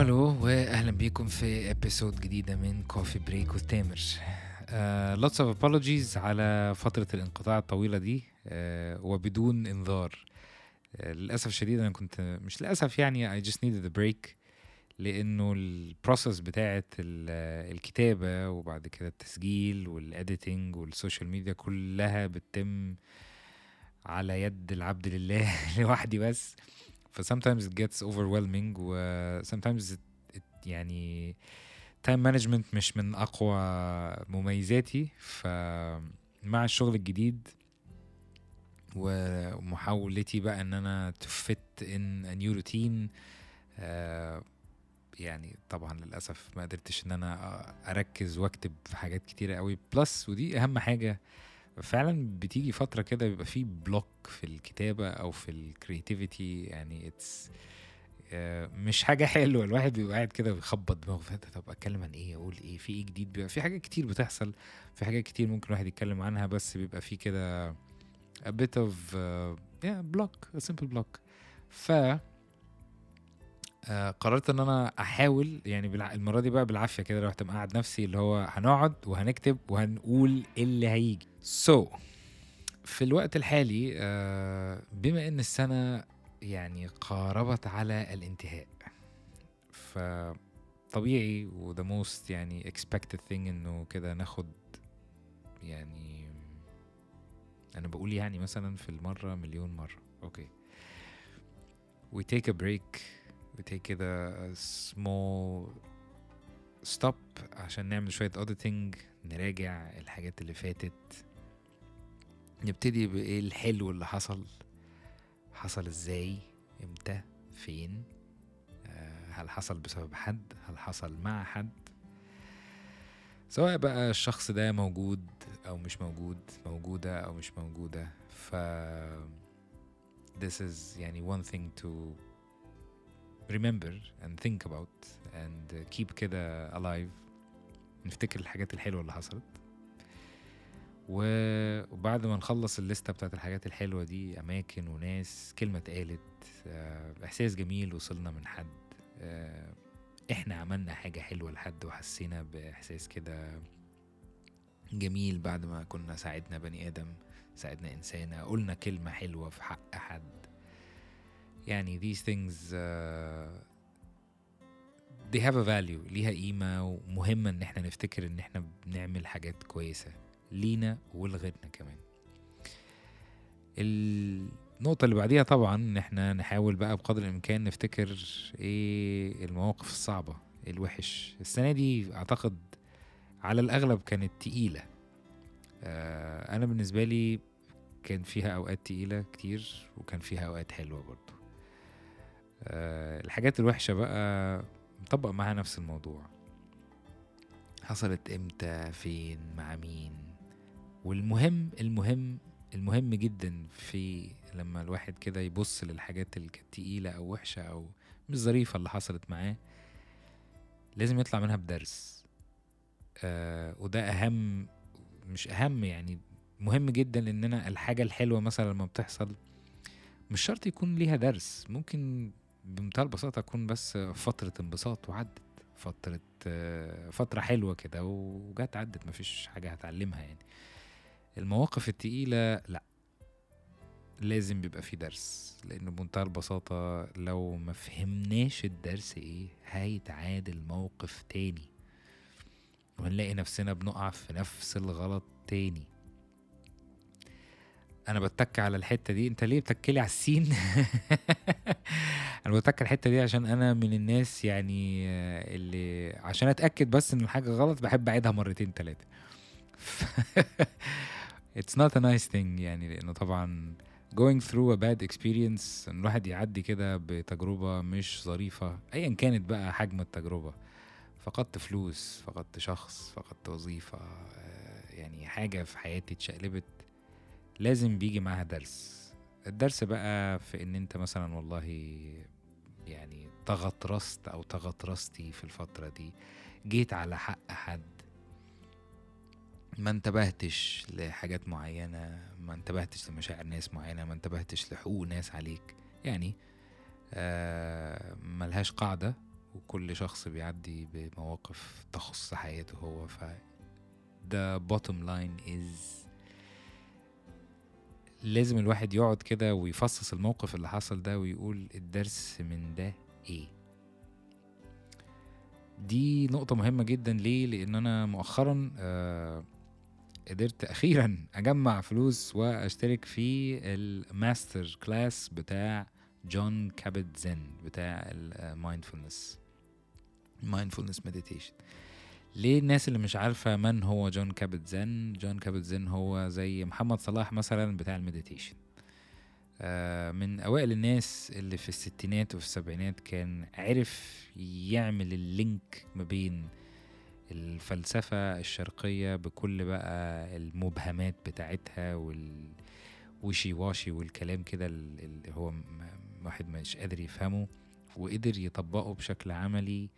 ألو ألو واهلا بيكم في episode جديدة من Coffee Break وتامر lots of apologies على فترة الانقطاع الطويلة دي uh, وبدون انذار. Uh, للأسف الشديد أنا كنت مش للأسف يعني I just needed a break لأنه ال process بتاعه ال- الكتابة وبعد كده التسجيل وال editing والسوشيال ميديا كلها بتتم على يد العبد لله لوحدي بس. ف sometimes it gets overwhelming و sometimes it, it يعني time management مش من أقوى مميزاتي. فمع الشغل الجديد ومحاولتي بقى إن أنا to fit in a new routine آه، يعني طبعا للأسف ما قدرتش إن أنا أركز وأكتب في حاجات كتيرة قوي plus ودي أهم حاجة فعلا بتيجي فترة كده بيبقى في block في الكتابة أو في ال creativity يعني it's مش حاجة حلوة. الواحد بيبقى قاعد كده بيخبط دماغه طب أتكلم عن إيه؟ أقول إيه؟ في إيه جديد؟ بيبقى في حاجات كتير بتحصل في حاجات كتير ممكن الواحد يتكلم عنها بس بيبقى في كده a bit of uh, yeah block a simple block. ف آه، قررت إن أنا أحاول يعني بالع... المرة دي بقى بالعافية كده رحت مقعد نفسي اللي هو هنقعد وهنكتب وهنقول اللي هيجي. سو so, في الوقت الحالي آه، بما إن السنة يعني قاربت على الانتهاء فطبيعي وده most يعني expected thing إنه كده ناخد يعني أنا بقول يعني مثلا في المرة مليون مرة. okay we take a break we take كده a small stop عشان نعمل شوية auditing نراجع الحاجات اللي فاتت. نبتدي بإيه الحلو اللي حصل حصل إزاي إمتى فين آه، هل حصل بسبب حد هل حصل مع حد. سواء بقى الشخص ده موجود أو مش موجود موجودة أو مش موجودة. ف this is يعني one thing to remember and think about and keep كده alive. نفتكر الحاجات الحلوة اللي حصلت. وبعد ما نخلص الليستة بتاعت الحاجات الحلوة دي أماكن وناس كلمة اتقالت آه، إحساس جميل وصلنا من حد آه، إحنا عملنا حاجة حلوة لحد وحسينا بإحساس كده جميل بعد ما كنا ساعدنا بني آدم ساعدنا إنسانة قلنا كلمة حلوة في حق حد. يعني these things uh, they have a value. ليها قيمة ومهمة إن إحنا نفتكر إن إحنا بنعمل حاجات كويسة لينا ولغيرنا كمان. النقطة اللي بعديها طبعا إن إحنا نحاول بقى بقدر الإمكان نفتكر إيه المواقف الصعبة الوحش. السنة دي أعتقد على الأغلب كانت تقيلة. آه أنا بالنسبة لي كان فيها أوقات تقيلة كتير وكان فيها أوقات حلوة برضو. آه، الحاجات الوحشة بقى مطبق معاها نفس الموضوع. حصلت إمتى؟ فين؟ مع مين؟ والمهم المهم المهم جدا في لما الواحد كده يبص للحاجات اللي كانت تقيلة أو وحشة أو مش ظريفة اللي حصلت معاه لازم يطلع منها بدرس. آه وده أهم مش أهم يعني مهم جدا إننا الحاجة الحلوة مثلا لما بتحصل مش شرط يكون ليها درس. ممكن بمنتهى البساطة تكون بس فترة انبساط وعدت فترة فترة حلوة كده وجت عدت مفيش حاجة هتعلمها يعني. المواقف التقيلة لأ لازم بيبقى في درس لأنه بمنتهى البساطة لو ما فهمناش الدرس إيه هيتعاد الموقف تاني. وهنلاقي نفسنا بنقع في نفس الغلط تاني. أنا بتك على الحتة دي أنت ليه بتكلي على السين؟ أنا على الحتة دي عشان أنا من الناس يعني آه، اللي عشان أتأكد بس إن الحاجة غلط بحب أعيدها مرتين ثلاثة it's not a nice thing يعني لأنه طبعا going through a bad experience إن الواحد يعدي كده بتجربة مش ظريفة ايا كانت بقى حجم التجربة. فقدت فلوس فقدت شخص فقدت وظيفة آه، يعني حاجة في حياتي اتشقلبت لازم بيجي معاها درس. الدرس بقى في إن أنت مثلا والله يعني تغطرست أو تغطرستي في الفترة دي جيت على حق حد ما انتبهتش لحاجات معينة ما انتبهتش لمشاعر ناس معينة ما انتبهتش لحقوق ناس عليك. يعني آه ملهاش قاعدة وكل شخص بيعدي بمواقف تخص حياته هو ف the bottom line is لازم الواحد يقعد كده ويفصص الموقف اللي حصل ده ويقول الدرس من ده إيه؟ دي نقطة مهمة جدا. ليه؟ لأن أنا مؤخرا آه قدرت أخيرا أجمع فلوس وأشترك في ال master class بتاع جون كابت زين بتاع ال mindfulness mindfulness meditation ليه الناس اللي مش عارفة من هو جون كابت زين جون كابت زين هو زي محمد صلاح مثلا بتاع ال meditation. آه من أوائل الناس اللي في الستينات وفي السبعينات كان عرف يعمل ال link ما بين الفلسفة الشرقية بكل بقى المبهمات بتاعتها وال wishy washy والكلام كده اللي هو واحد مش قادر يفهمه وقدر يطبقه بشكل عملي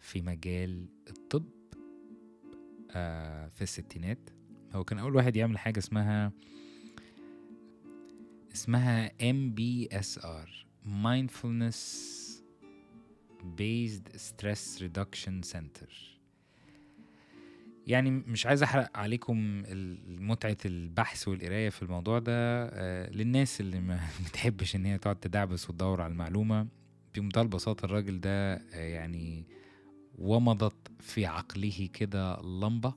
في مجال الطب. في الستينات. هو كان أول واحد يعمل حاجة اسمها اسمها MBSR Mindfulness Based Stress Reduction Center. يعني مش عايز أحرق عليكم متعة البحث والقراية في الموضوع ده. آه للناس اللي ما بتحبش إن هي تقعد تدعبس وتدور على المعلومة بمنتهى البساطة الراجل ده آه يعني ومضت في عقله كده لمبة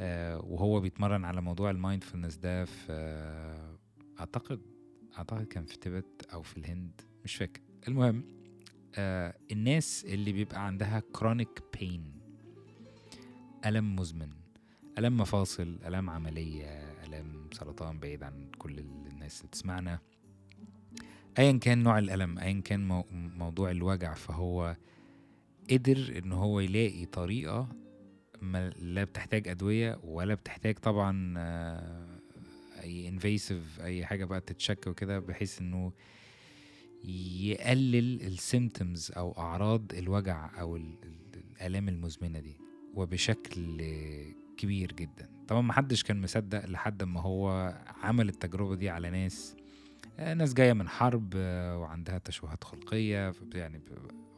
آه وهو بيتمرن على موضوع ال mindfulness ده في آه أعتقد أعتقد كان في تبت أو في الهند مش فاكر. المهم آه الناس اللي بيبقى عندها chronic pain ألم مزمن ألم مفاصل ألم عملية ألم سرطان بعيد عن كل الناس اللي تسمعنا أيا كان نوع الألم أيا كان مو موضوع الوجع فهو قدر إن هو يلاقي طريقة ما لا بتحتاج أدوية ولا بتحتاج طبعا أي invasive أي حاجة بقى تتشك وكده بحيث إنه يقلل ال symptoms أو أعراض الوجع أو الآلام المزمنة دي وبشكل كبير جدا. طبعا محدش كان مصدق لحد ما هو عمل التجربة دي على ناس ناس جاية من حرب وعندها تشوهات خلقية يعني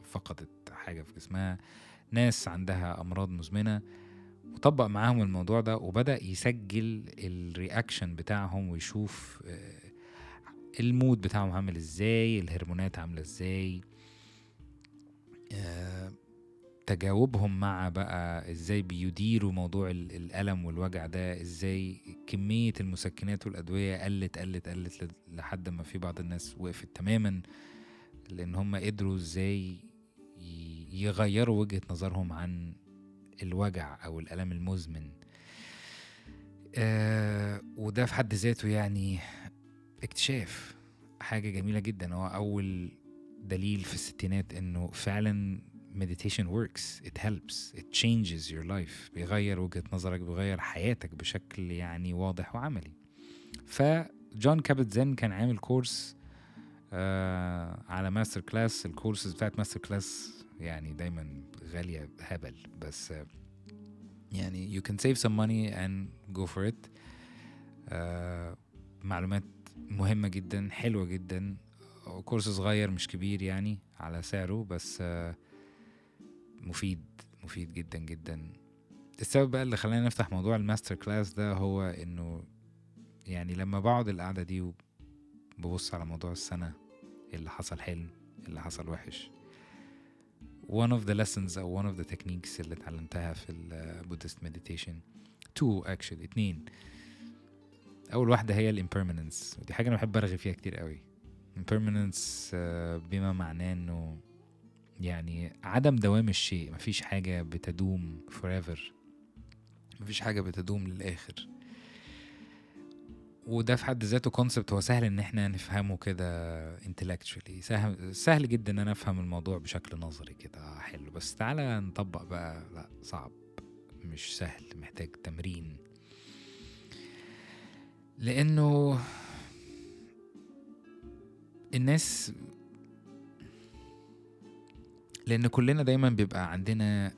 فقدت حاجة في جسمها ناس عندها أمراض مزمنة وطبق معاهم الموضوع ده وبدأ يسجل ال reaction بتاعهم ويشوف ال mood بتاعهم عامل إزاي الهرمونات عاملة إزاي تجاوبهم مع بقى إزاي بيديروا موضوع الألم والوجع ده إزاي كمية المسكنات والأدوية قلت قلت قلت لحد ما في بعض الناس وقفت تماما لأن هم قدروا إزاي يغيروا وجهة نظرهم عن الوجع أو الألم المزمن. آه وده في حد ذاته يعني اكتشاف حاجة جميلة جدا. هو أول دليل في الستينات إنه فعلا meditation works. It helps. It changes your life. بيغير وجهة نظرك بيغير حياتك بشكل يعني واضح وعملي. فجون كابت زين كان عامل course آه على MasterClass الكورسز بتاعت MasterClass يعني دايما غالية هبل بس يعني you can save some money and go for it. آه معلومات مهمة جدا حلوة جدا. course صغير مش كبير يعني على سعره بس آه مفيد مفيد جدا جدا. السبب بقى اللي خلاني نفتح موضوع ال master class ده هو إنه يعني لما بقعد القعدة دي وببص على موضوع السنة اللي حصل حلو اللي حصل وحش. One of the lessons أو one of the techniques اللي اتعلمتها في ال Buddhist meditation. Two actually. اتنين. أول واحدة هي ال impermanence ودي حاجة أنا بحب أرغي فيها كتير قوي. Impermanence بما معناه إنه يعني عدم دوام الشيء. مفيش حاجة بتدوم forever. مفيش حاجة بتدوم للآخر. وده في حد ذاته concept هو سهل إن إحنا نفهمه كده intellectually. سهل, سهل جدا إن أنا أفهم الموضوع بشكل نظري كده حلو بس تعالى نطبق بقى. لا صعب. مش سهل. محتاج تمرين. لأنه الناس لأن كلنا دايما بيبقى عندنا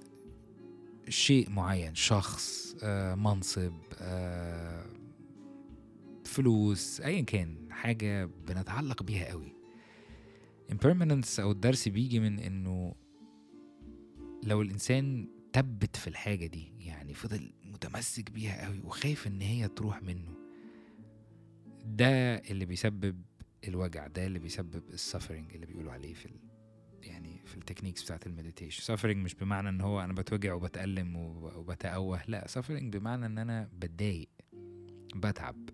شيء معين. شخص آه، منصب آه، فلوس ايا كان حاجة بنتعلق بيها قوي impermanence أو الدرس بيجي من إنه لو الإنسان تبت في الحاجة دي يعني فضل متمسك بيها قوي وخايف إن هي تروح منه ده اللي بيسبب الوجع ده اللي بيسبب ال suffering اللي بيقولوا عليه في. يعني في ال techniques بتاعت ال meditation suffering مش بمعنى إن هو أنا بتوجع وبتألم وب- وبتأوه لا suffering بمعنى إن أنا بتضايق بتعب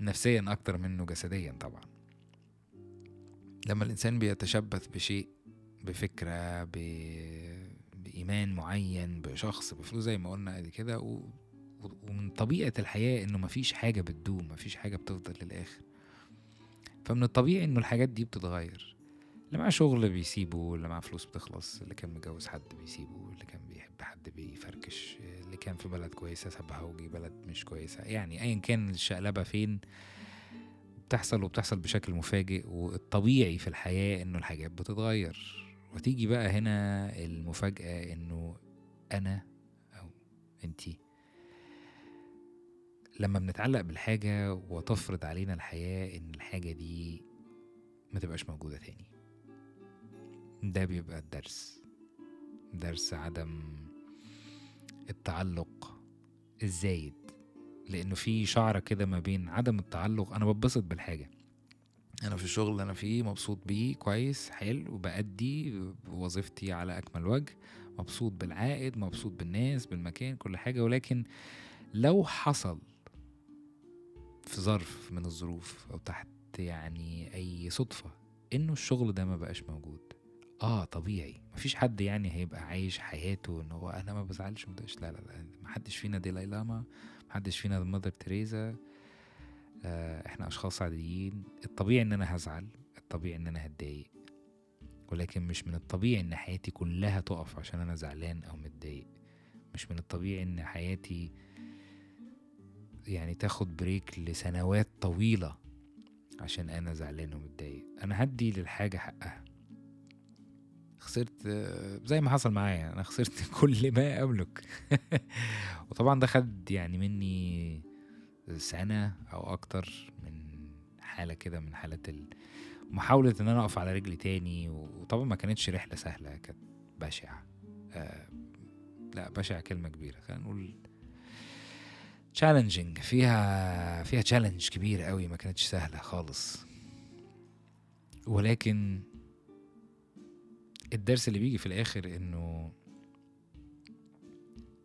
نفسيا أكتر منه جسديا طبعا. لما الإنسان بيتشبث بشيء بفكرة ب... بإيمان معين بشخص بفلوس زي ما قلنا قبل كده و... ومن طبيعة الحياة إنه مفيش حاجة بتدوم مفيش حاجة بتفضل للآخر. فمن الطبيعي إنه الحاجات دي بتتغير. اللي معاه شغل بيسيبه اللي معاه فلوس بتخلص اللي كان متجوز حد بيسيبه اللي كان بيحب حد بيفركش اللي كان في بلد كويسة سابها وجي بلد مش كويسة. يعني أيا كان الشقلبة فين بتحصل وبتحصل بشكل مفاجئ والطبيعي في الحياة إنه الحاجات بتتغير. وتيجي بقى هنا المفاجأة إنه أنا أو أنتي لما بنتعلق بالحاجة وتفرض علينا الحياة إن الحاجة دي ما تبقاش موجودة تاني. ده بيبقى الدرس. درس عدم التعلق الزايد. لأنه في شعرة كده ما بين عدم التعلق أنا بتبسط بالحاجة. أنا في الشغل اللي أنا فيه مبسوط بيه كويس حلو وبأدي وظيفتي على أكمل وجه. مبسوط بالعائد مبسوط بالناس بالمكان كل حاجة. ولكن لو حصل في ظرف من الظروف أو تحت يعني أي صدفة إنه الشغل ده ما بقاش موجود آه طبيعي. مفيش حد يعني هيبقى عايش حياته إن هو أنا ما بزعلش مدقش لا لا لا محدش فينا ديلاي لاما محدش فينا مادر تريزا آه إحنا أشخاص عاديين. الطبيعي إن أنا هزعل الطبيعي إن أنا هتضايق. ولكن مش من الطبيعي إن حياتي كلها تقف عشان أنا زعلان أو متضايق. مش من الطبيعي إن حياتي يعني تاخد بريك لسنوات طويلة عشان أنا زعلان ومتضايق. أنا هدي للحاجة حقها. خسرت زي ما حصل معايا أنا خسرت كل ما املك وطبعا ده خد يعني مني سنة أو أكتر من حالة كده من حالات ال- محاولة إن أنا أقف على رجلي تاني. وطبعا ما كانتش رحلة سهلة كانت بشعة. آه لا بشعة كلمة كبيرة. خلينا نقول challenging فيها فيها challenge كبير قوي ما كانتش سهلة خالص. ولكن الدرس اللي بيجي في الآخر إنه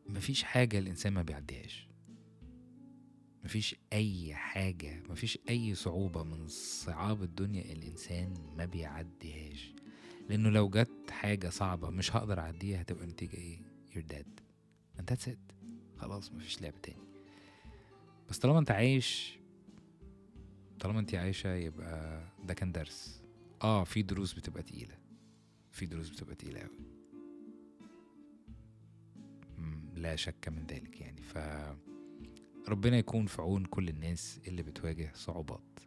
مفيش حاجة الإنسان ما بيعديهاش. مفيش أي حاجة مفيش أي صعوبة من صعاب الدنيا الإنسان ما بيعديهاش. لأنه لو جت حاجة صعبة مش هقدر أعديها هتبقى النتيجة إيه؟ You're dead. And that's خلاص مفيش لعب تاني. بس طالما أنت عايش طالما أنت عايشة يبقى ده كان درس. آه في دروس بتبقى تقيلة. في دروس بتبقى تقيلة أوي. لا شك من ذلك يعني. ف ربنا يكون في عون كل الناس اللي بتواجه صعوبات.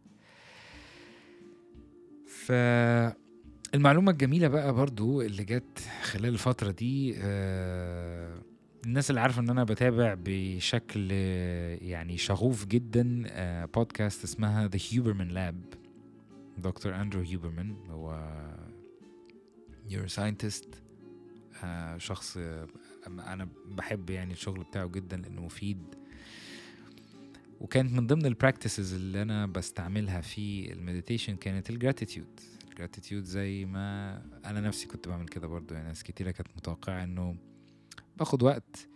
ف المعلومة الجميلة بقى برضو اللي جت خلال الفترة دي آه، الناس اللي عارفة إن أنا بتابع بشكل آه، يعني شغوف جدا آه، بودكاست اسمها The Huberman Lab. دكتور أندرو هيوبرمان هو neuroscientist شخص آه، أنا بحب يعني الشغل بتاعه جدا لأنه مفيد. وكانت من ضمن ال practices اللي أنا بستعملها في ال meditation كانت ال gratitude ال gratitude زي ما أنا نفسي كنت بعمل كده برضو يعني ناس كتيرة كانت متوقعة إنه باخد وقت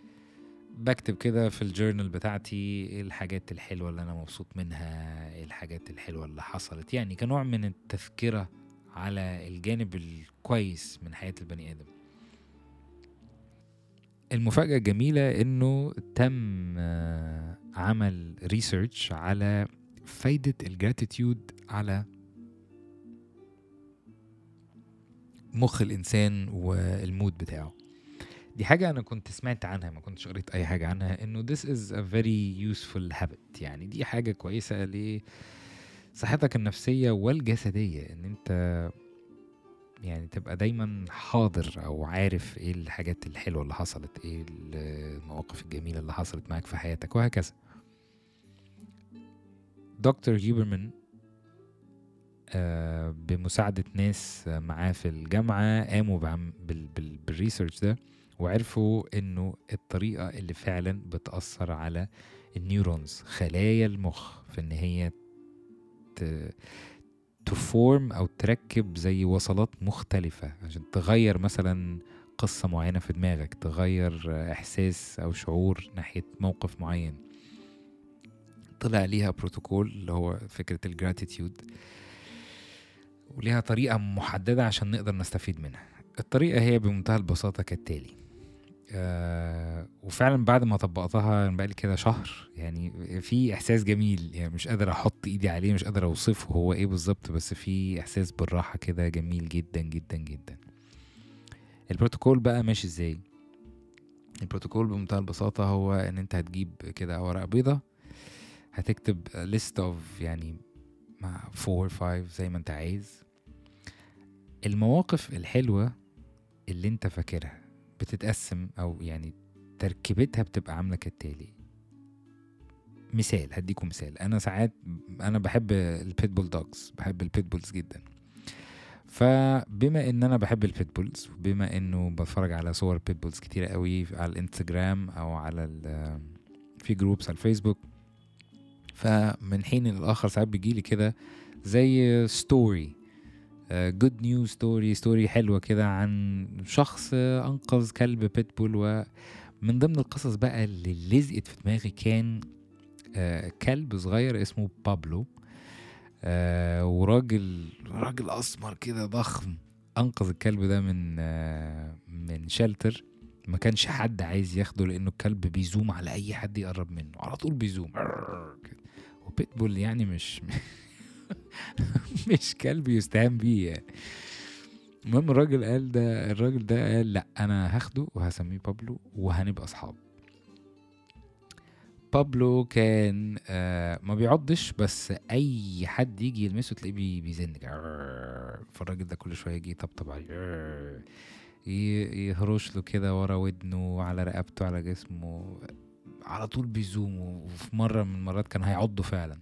بكتب كده في ال journal بتاعتي إيه الحاجات الحلوة اللي أنا مبسوط منها إيه الحاجات الحلوة اللي حصلت. يعني كنوع من التذكره على الجانب الكويس من حياة البني آدم. المفاجأة الجميلة إنه تم آه، عمل research على فايدة ال gratitude على مخ الإنسان وال mood بتاعه. دي حاجة أنا كنت سمعت عنها ما كنتش قريت أي حاجة عنها إنه this is a very useful habit. يعني دي حاجة كويسة لصحتك النفسية والجسدية إن أنت يعني تبقى دايما حاضر أو عارف إيه الحاجات الحلوة اللي حصلت إيه المواقف الجميلة اللي حصلت معاك في حياتك وهكذا. دكتور هيوبرمان آه، بمساعدة ناس معاه في الجامعة قاموا بالريسيرش ده وعرفوا إنه الطريقة اللي فعلا بتأثر على ال neurons خلايا المخ في إن هي ت form أو تركب زي وصلات مختلفة عشان تغير مثلا قصة معينة في دماغك تغير إحساس أو شعور ناحية موقف معين. طلع ليها بروتوكول اللي هو فكرة ال gratitude وليها طريقة محددة عشان نقدر نستفيد منها. الطريقة هي بمنتهى البساطة كالتالي. آه وفعلا بعد ما طبقتها بقالي كده شهر يعني في إحساس جميل يعني مش قادر أحط إيدي عليه مش قادر أوصفه هو إيه بالظبط بس في إحساس بالراحة كده جميل جدا جدا جدا. البروتوكول بقى ماشي إزاي؟ البروتوكول بمنتهى البساطة هو إن أنت هتجيب كده ورقة بيضة هتكتب list of يعني مع four five زي ما أنت عايز. المواقف الحلوة اللي أنت فاكرها بتتقسم أو يعني تركيبتها بتبقى عاملة كالتالي. مثال هديكم مثال. أنا ساعات أنا بحب ال pitbull dogs بحب ال pitbulls جدا. فبما إن أنا بحب ال pitbulls وبما إنه بتفرج على صور pitbulls كتيرة قوي على الإنستجرام أو على في groups على الفيسبوك فمن حين للآخر ساعات بيجيلي كده زي story good news story story حلوة كده عن شخص أنقذ كلب بيتبول ومن ضمن القصص بقى اللي لزقت في دماغي كان uh, كلب صغير اسمه بابلو. uh, وراجل راجل أسمر كده ضخم أنقذ الكلب ده من uh, من shelter ما كانش حد عايز ياخده لأنه الكلب بيزوم على أي حد يقرب منه على طول بيزوم. وبيتبول يعني مش مش كلب يستهان بيه يعني. المهم الراجل قال ده الراجل ده قال لا أنا هاخده وهسميه بابلو وهنبقى أصحاب. بابلو كان آه ما بيعضش بس أي حد يجي يلمسه تلاقيه بي بيزن. فالراجل ده كل شوية يجي يطبطب عليه. يهرش له كده ورا ودنه على رقبته على جسمه. على طول بيزوم وفي مرة من المرات كان هيعضه فعلا.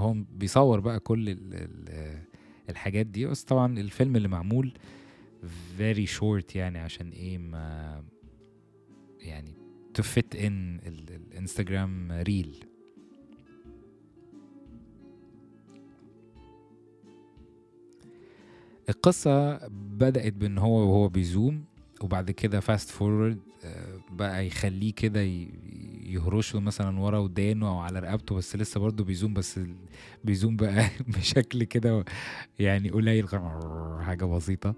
هو بيصور بقى كل ال ال الحاجات دي بس طبعا الفيلم اللي معمول very short يعني عشان إيه ما يعني to fit in الانستجرام reel القصة بدأت بإن هو وهو بيزوم وبعد كده fast forward بقى يخليه كده يهرش له مثلا ورا ودانه أو على رقبته بس لسه برضه بيزوم بس بيزوم بقى بشكل كده يعني قليل حاجة بسيطة.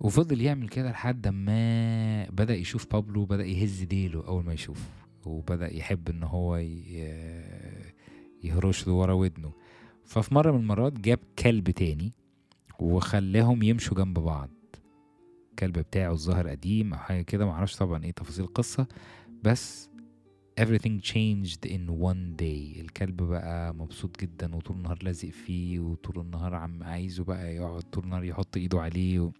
وفضل يعمل كده لحد ما بدأ يشوف بابلو بدأ يهز ديله أول ما يشوفه وبدأ يحب إن هو يهرش له ورا ودنه. ففي مرة من المرات جاب كلب تاني وخلاهم يمشوا جنب بعض. الكلب بتاعه الظاهر قديم أو حاجة كده معرفش طبعا إيه تفاصيل القصة بس everything changed in one day. الكلب بقى مبسوط جدا وطول النهار لازق فيه وطول النهار عم عايزه بقى يقعد طول النهار يحط ايده عليه و...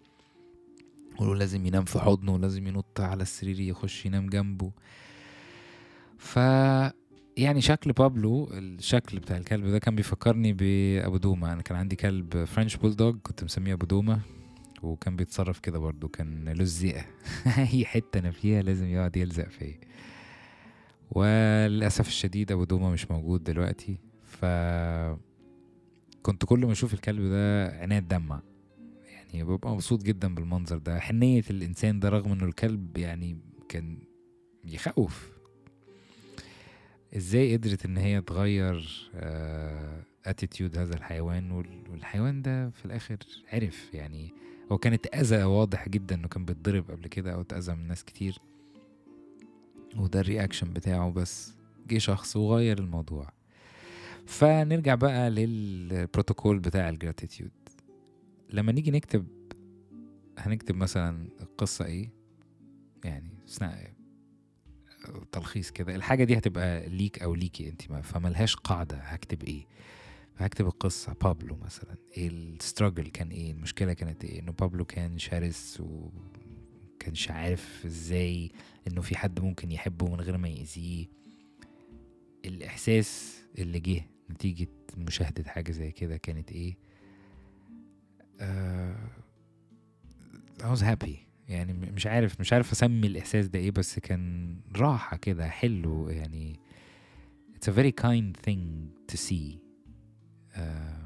ولازم ينام في حضنه ولازم ينط على السرير يخش ينام جنبه. ف يعني شكل بابلو الشكل بتاع الكلب ده كان بيفكرني بأبو دوما. أنا كان عندي كلب فرنش بولدوج كنت مسميه أبو دوما وكان بيتصرف كده برضو كان الزقة أي حتة أنا فيها لازم يقعد يلزق فيا. وللأسف الشديد أبو دوما مش موجود دلوقتي ف كنت كل ما أشوف الكلب ده عينيا تدمع. يعني ببقى مبسوط جدا بالمنظر ده. حنية الإنسان ده رغم إنه الكلب يعني كان يخوف. إزاي قدرت إن هي تغير attitude هذا الحيوان؟ والحيوان ده في الآخر عرف يعني هو كان اتأذى واضح جدا إنه كان بيتضرب قبل كده أو اتأذى من ناس كتير. وده ال reaction بتاعه بس. جه شخص وغير الموضوع. فنرجع بقى للبروتوكول بتاع ال gratitude. لما نيجي نكتب هنكتب مثلا القصة إيه؟ يعني تلخيص كده. الحاجة دي هتبقى ليك أو ليكي أنت فملهاش قاعدة. هكتب إيه؟ فهكتب القصة. بابلو مثلا. إيه الستراجل كان إيه؟ المشكلة كانت إيه؟ إنه بابلو كان شرس وكانش عارف إزاي إنه في حد ممكن يحبه من غير ما يأذيه. الإحساس اللي جه نتيجة مشاهدة حاجة زي كده كانت إيه؟ آه I was happy. يعني مش عارف مش عارف أسمي الإحساس ده إيه بس كان راحة كده حلو يعني. It's a very kind thing to see. آه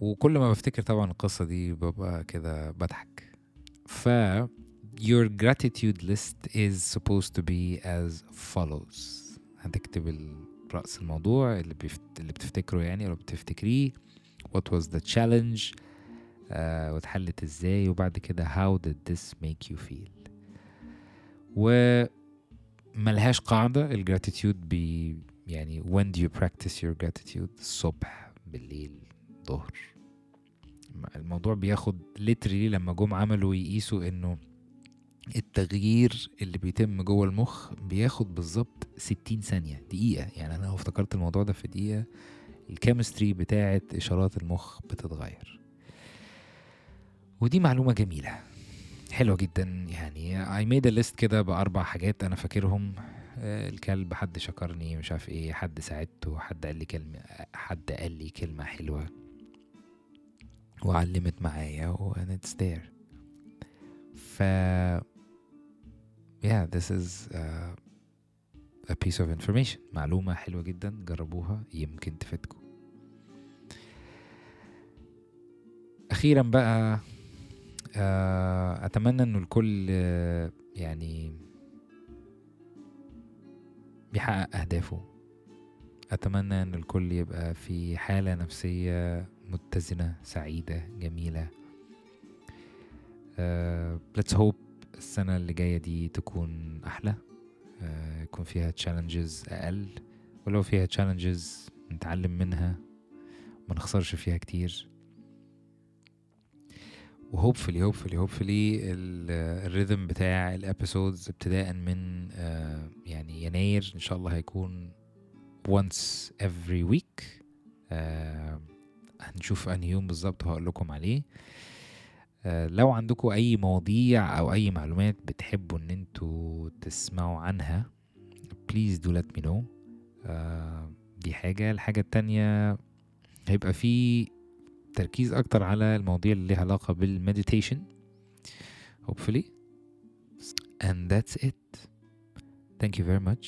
وكل ما بفتكر طبعا القصة دي ببقى كده بضحك. ف your gratitude list is supposed to be as follows. هتكتب رأس الموضوع اللي, بيفت... اللي بتفتكره يعني أو بتفتكريه. What was the challenge آه واتحلت إزاي؟ وبعد كده how did this make you feel و ملهاش قاعدة. ال gratitude بي يعني when do you practice your gratitude الصبح بالليل. ظهر الموضوع بياخد literally لما جم عملوا يقيسوا إنه التغيير اللي بيتم جوه المخ بياخد بالظبط 60 ثانية دقيقة. يعني أنا لو افتكرت الموضوع ده في دقيقة الكيمستري بتاعة إشارات المخ بتتغير. ودي معلومة جميلة. حلوة جدا. يعني made a list كده بأربع حاجات أنا فاكرهم. آه، الكلب حد شكرني مش عارف إيه حد ساعدته حد قال لي كلمة حد قال لي كلمة حلوة. وعلمت معايا و and it's there. ف yeah this is uh, a piece of information. معلومة حلوة جدا جربوها يمكن تفيدكم. أخيرا بقى آه، أتمنى إنه الكل يعني بيحقق أهدافه. أتمنى إن الكل يبقى في حالة نفسية متزنة سعيدة جميلة. آه، let's hope السنة اللي جاية دي تكون أحلى. آه، يكون فيها challenges أقل. ولو فيها challenges نتعلم منها ما نخسرش فيها كتير. و hopefully hopefully hopefully ال rhythm بتاع ال episodes ابتداء من آه، يعني يناير. إن شاء الله هيكون once every week. هنشوف أنهي يوم بالظبط وهقول لكم عليه. آه، لو عندكم أي مواضيع أو أي معلومات بتحبوا إن أنتوا تسمعوا عنها do let me know. آه، دي حاجة. الحاجة التانية هيبقى في تركيز أكتر على المواضيع اللي ليها علاقة بالمديتيشن hopefully. And that's it. Thank you very much.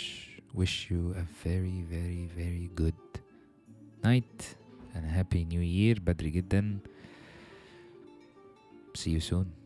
Wish you a very very very good night. and a happy new year بدري جدا see you soon